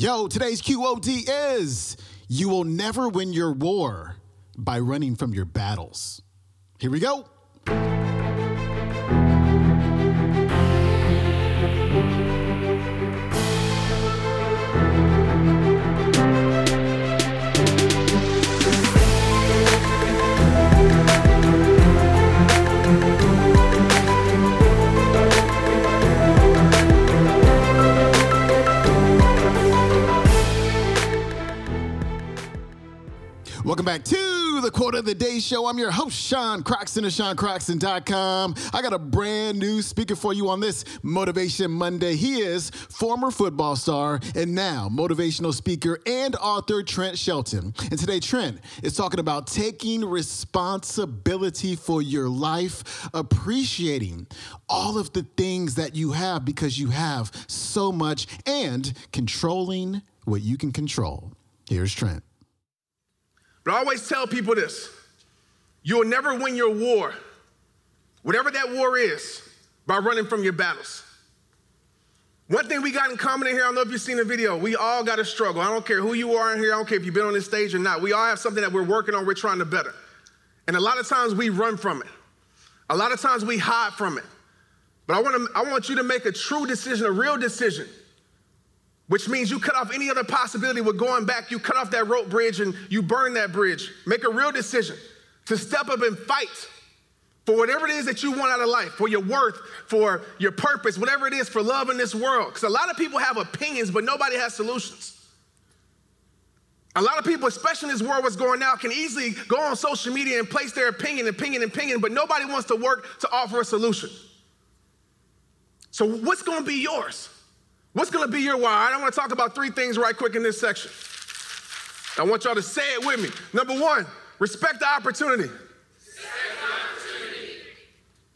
Yo, today's QOD is You will never win your war by running from your battles. Here we go. To the Quote of the Day Show. I'm your host, Sean Croxton of SeanCroxton.com. I got a brand new speaker for you on this Motivation Monday. He is former football star and now motivational speaker and author Trent Shelton. And today, Trent is talking about taking responsibility for your life, appreciating all of the things that you have because you have so much, and controlling what you can control. Here's Trent. But I always tell people this you'll never win your war, whatever that war is, by running from your battles. One thing we got in common in here, I don't know if you've seen the video, we all got a struggle. I don't care who you are in here, I don't care if you've been on this stage or not. We all have something that we're working on, we're trying to better. And a lot of times we run from it, a lot of times we hide from it. But I want, to, I want you to make a true decision, a real decision which means you cut off any other possibility with going back. You cut off that rope bridge and you burn that bridge. Make a real decision to step up and fight for whatever it is that you want out of life, for your worth, for your purpose, whatever it is for love in this world. Because a lot of people have opinions, but nobody has solutions. A lot of people, especially in this world, what's going now, can easily go on social media and place their opinion, opinion, opinion, but nobody wants to work to offer a solution. So, what's going to be yours? What's gonna be your why? I want to talk about three things right quick in this section. I want y'all to say it with me. Number one, respect the opportunity. opportunity.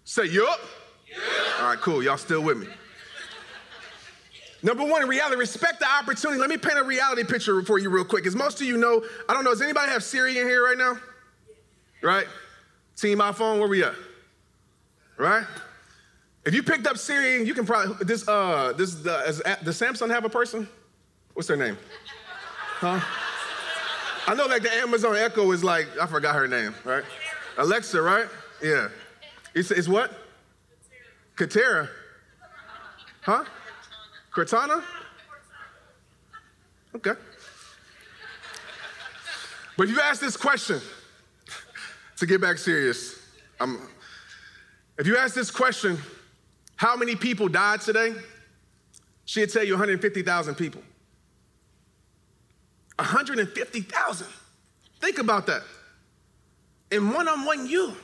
Say, yup. Yep. All right, cool. Y'all still with me. Number one, in reality, respect the opportunity. Let me paint a reality picture for you real quick. As most of you know, I don't know, does anybody have Siri in here right now? Right? Team iPhone, where we at? Right? If you picked up Siri, you can probably this uh this the does Samsung have a person? What's their name? Huh? I know like the Amazon Echo is like I forgot her name, right? Alexa, right? Yeah. It's, it's what? Katera. Huh? Cortana? Okay. But if you ask this question, to get back serious, I'm, if you ask this question, how many people died today? She'd tell you 150,000 people. 150,000. Think about that. And one on one, you.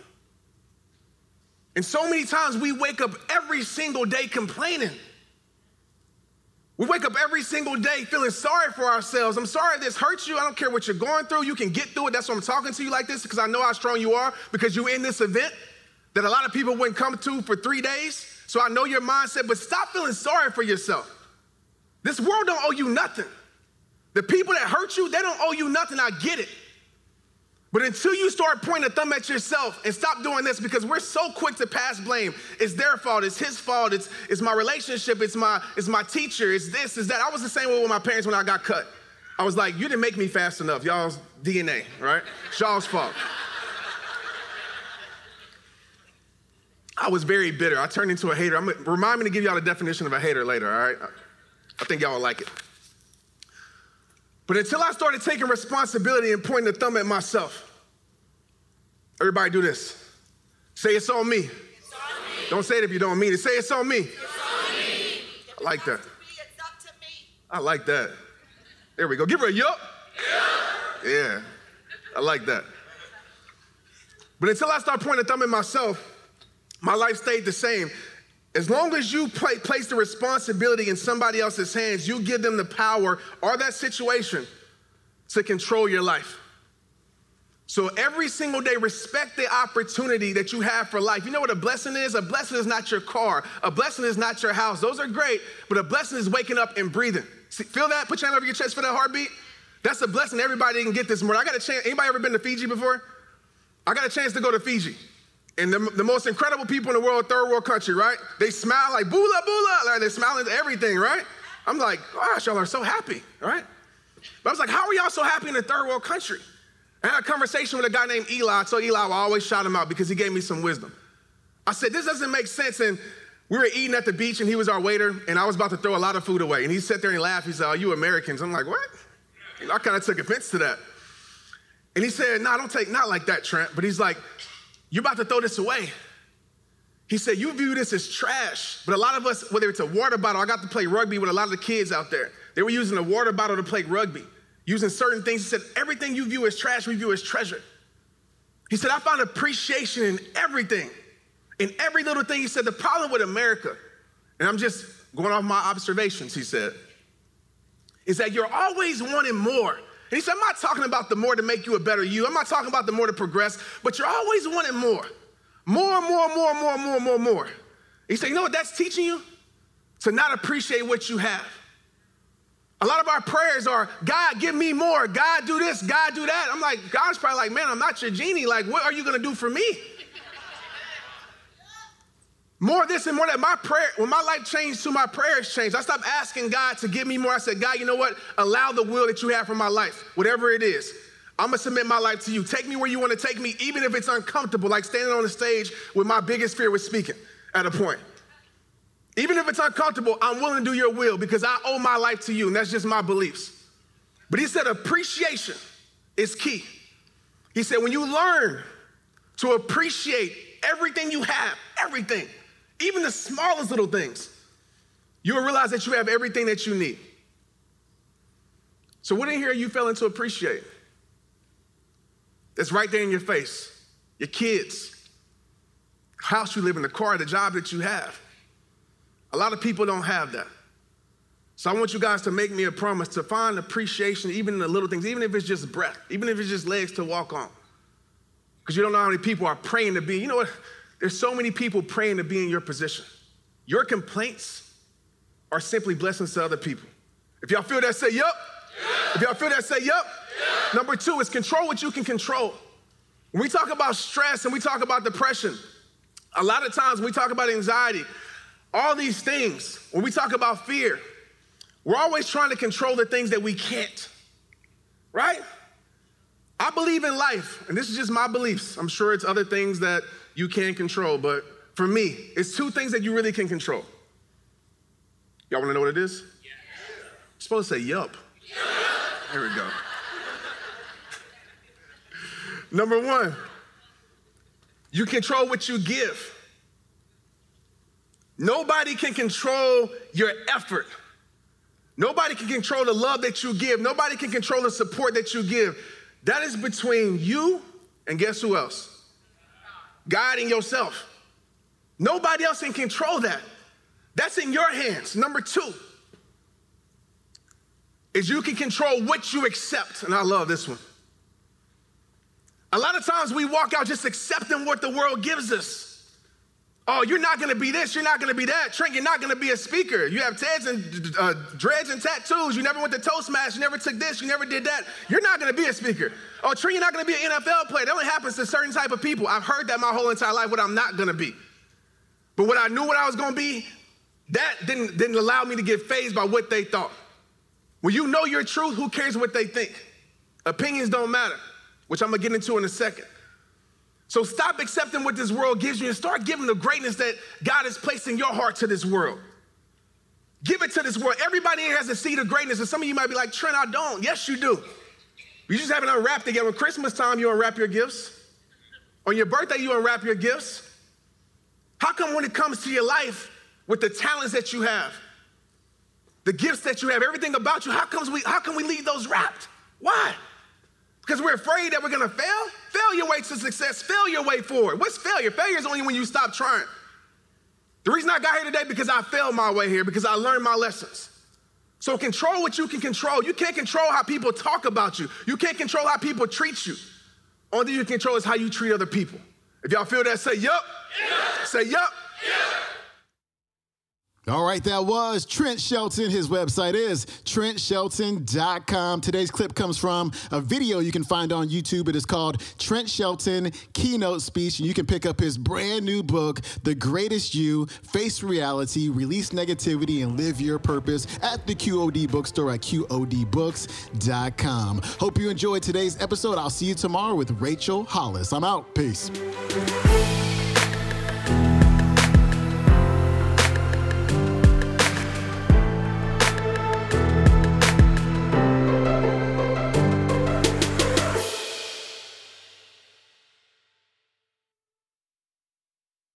And so many times we wake up every single day complaining. We wake up every single day feeling sorry for ourselves. I'm sorry this hurts you. I don't care what you're going through. You can get through it. That's why I'm talking to you like this because I know how strong you are because you're in this event that a lot of people wouldn't come to for three days. So I know your mindset, but stop feeling sorry for yourself. This world don't owe you nothing. The people that hurt you, they don't owe you nothing. I get it. But until you start pointing a thumb at yourself and stop doing this, because we're so quick to pass blame. It's their fault, it's his fault, it's, it's my relationship, it's my, it's my teacher, it's this, it's that. I was the same way with my parents when I got cut. I was like, you didn't make me fast enough. Y'all's DNA, right? Y'all's fault. I was very bitter. I turned into a hater. I'm, remind me to give y'all the definition of a hater later, all right? I think y'all will like it. But until I started taking responsibility and pointing the thumb at myself, everybody do this. Say it's on me. It's on me. Don't say it if you don't mean it. Say it's on me. It's on me. I like that. I like that. There we go. Give her a yup. Yeah. yeah. I like that. But until I start pointing the thumb at myself, my life stayed the same. As long as you play, place the responsibility in somebody else's hands, you give them the power or that situation to control your life. So every single day, respect the opportunity that you have for life. You know what a blessing is? A blessing is not your car. A blessing is not your house. Those are great, but a blessing is waking up and breathing. See, feel that? Put your hand over your chest for that heartbeat. That's a blessing everybody can get this morning. I got a chance. Anybody ever been to Fiji before? I got a chance to go to Fiji. And the, the most incredible people in the world, third world country, right? They smile like bula bula, like they smile into everything, right? I'm like, gosh, y'all are so happy, right? But I was like, how are y'all so happy in a third world country? I had a conversation with a guy named Eli. So Eli, I always shout him out because he gave me some wisdom. I said, this doesn't make sense. And we were eating at the beach and he was our waiter and I was about to throw a lot of food away. And he sat there and he laughed. He said, are you Americans? I'm like, what? I kind of took offense to that. And he said, no, don't take, not like that, Trent. But he's like, you're about to throw this away. He said, You view this as trash. But a lot of us, whether it's a water bottle, I got to play rugby with a lot of the kids out there. They were using a water bottle to play rugby, using certain things. He said, Everything you view as trash, we view as treasure. He said, I found appreciation in everything, in every little thing. He said, The problem with America, and I'm just going off my observations, he said, is that you're always wanting more. And he said, I'm not talking about the more to make you a better you. I'm not talking about the more to progress, but you're always wanting more. More, more, more, more, more, more, more. He said, You know what that's teaching you? To not appreciate what you have. A lot of our prayers are, God, give me more. God, do this. God, do that. I'm like, God's probably like, man, I'm not your genie. Like, what are you going to do for me? More this and more that. My prayer, when my life changed to my prayers changed, I stopped asking God to give me more. I said, God, you know what? Allow the will that you have for my life, whatever it is. I'm gonna submit my life to you. Take me where you wanna take me, even if it's uncomfortable, like standing on the stage with my biggest fear was speaking at a point. Even if it's uncomfortable, I'm willing to do your will because I owe my life to you, and that's just my beliefs. But he said appreciation is key. He said, when you learn to appreciate everything you have, everything, even the smallest little things, you will realize that you have everything that you need. So, what in here are you failing to appreciate? that's right there in your face. Your kids, house you live in, the car, the job that you have. A lot of people don't have that. So I want you guys to make me a promise to find appreciation even in the little things, even if it's just breath, even if it's just legs to walk on. Because you don't know how many people are praying to be. You know what? There's so many people praying to be in your position. Your complaints are simply blessings to other people. If y'all feel that, say yup. If y'all feel that, say yup. Number two is control what you can control. When we talk about stress and we talk about depression, a lot of times when we talk about anxiety, all these things, when we talk about fear, we're always trying to control the things that we can't, right? I believe in life, and this is just my beliefs. I'm sure it's other things that you can control, but for me, it's two things that you really can control. Y'all wanna know what it is? Supposed to say yup. There we go. Number one, you control what you give. Nobody can control your effort. Nobody can control the love that you give. Nobody can control the support that you give. That is between you and guess who else? God and yourself. Nobody else can control that. That's in your hands. Number two is you can control what you accept. And I love this one. A lot of times we walk out just accepting what the world gives us. Oh, you're not gonna be this, you're not gonna be that. Trent, you're not gonna be a speaker. You have Teds and uh, dreads and tattoos. You never went to Toastmasters, you never took this, you never did that. You're not gonna be a speaker. Oh, Trent, you're not gonna be an NFL player. That only happens to certain type of people. I've heard that my whole entire life, what I'm not gonna be. But what I knew what I was gonna be, that didn't, didn't allow me to get phased by what they thought. When you know your truth, who cares what they think? Opinions don't matter which I'm gonna get into in a second. So stop accepting what this world gives you and start giving the greatness that God has placed in your heart to this world. Give it to this world. Everybody here has a seed of greatness, and some of you might be like, Trent, I don't. Yes, you do. You just haven't unwrapped it yet. On Christmas time, you unwrap your gifts. On your birthday, you unwrap your gifts. How come when it comes to your life, with the talents that you have, the gifts that you have, everything about you, how comes we how can we leave those wrapped? Why? Because we're afraid that we're gonna fail. Failure way to success, failure way forward. What's failure? Failure is only when you stop trying. The reason I got here today because I failed my way here, because I learned my lessons. So control what you can control. You can't control how people talk about you. You can't control how people treat you. Only thing you control is how you treat other people. If y'all feel that, say yup. Say yup. All right, that was Trent Shelton. His website is trentshelton.com. Today's clip comes from a video you can find on YouTube. It is called Trent Shelton Keynote Speech. And you can pick up his brand new book, The Greatest You Face Reality, Release Negativity, and Live Your Purpose at the QOD bookstore at QODbooks.com. Hope you enjoyed today's episode. I'll see you tomorrow with Rachel Hollis. I'm out. Peace.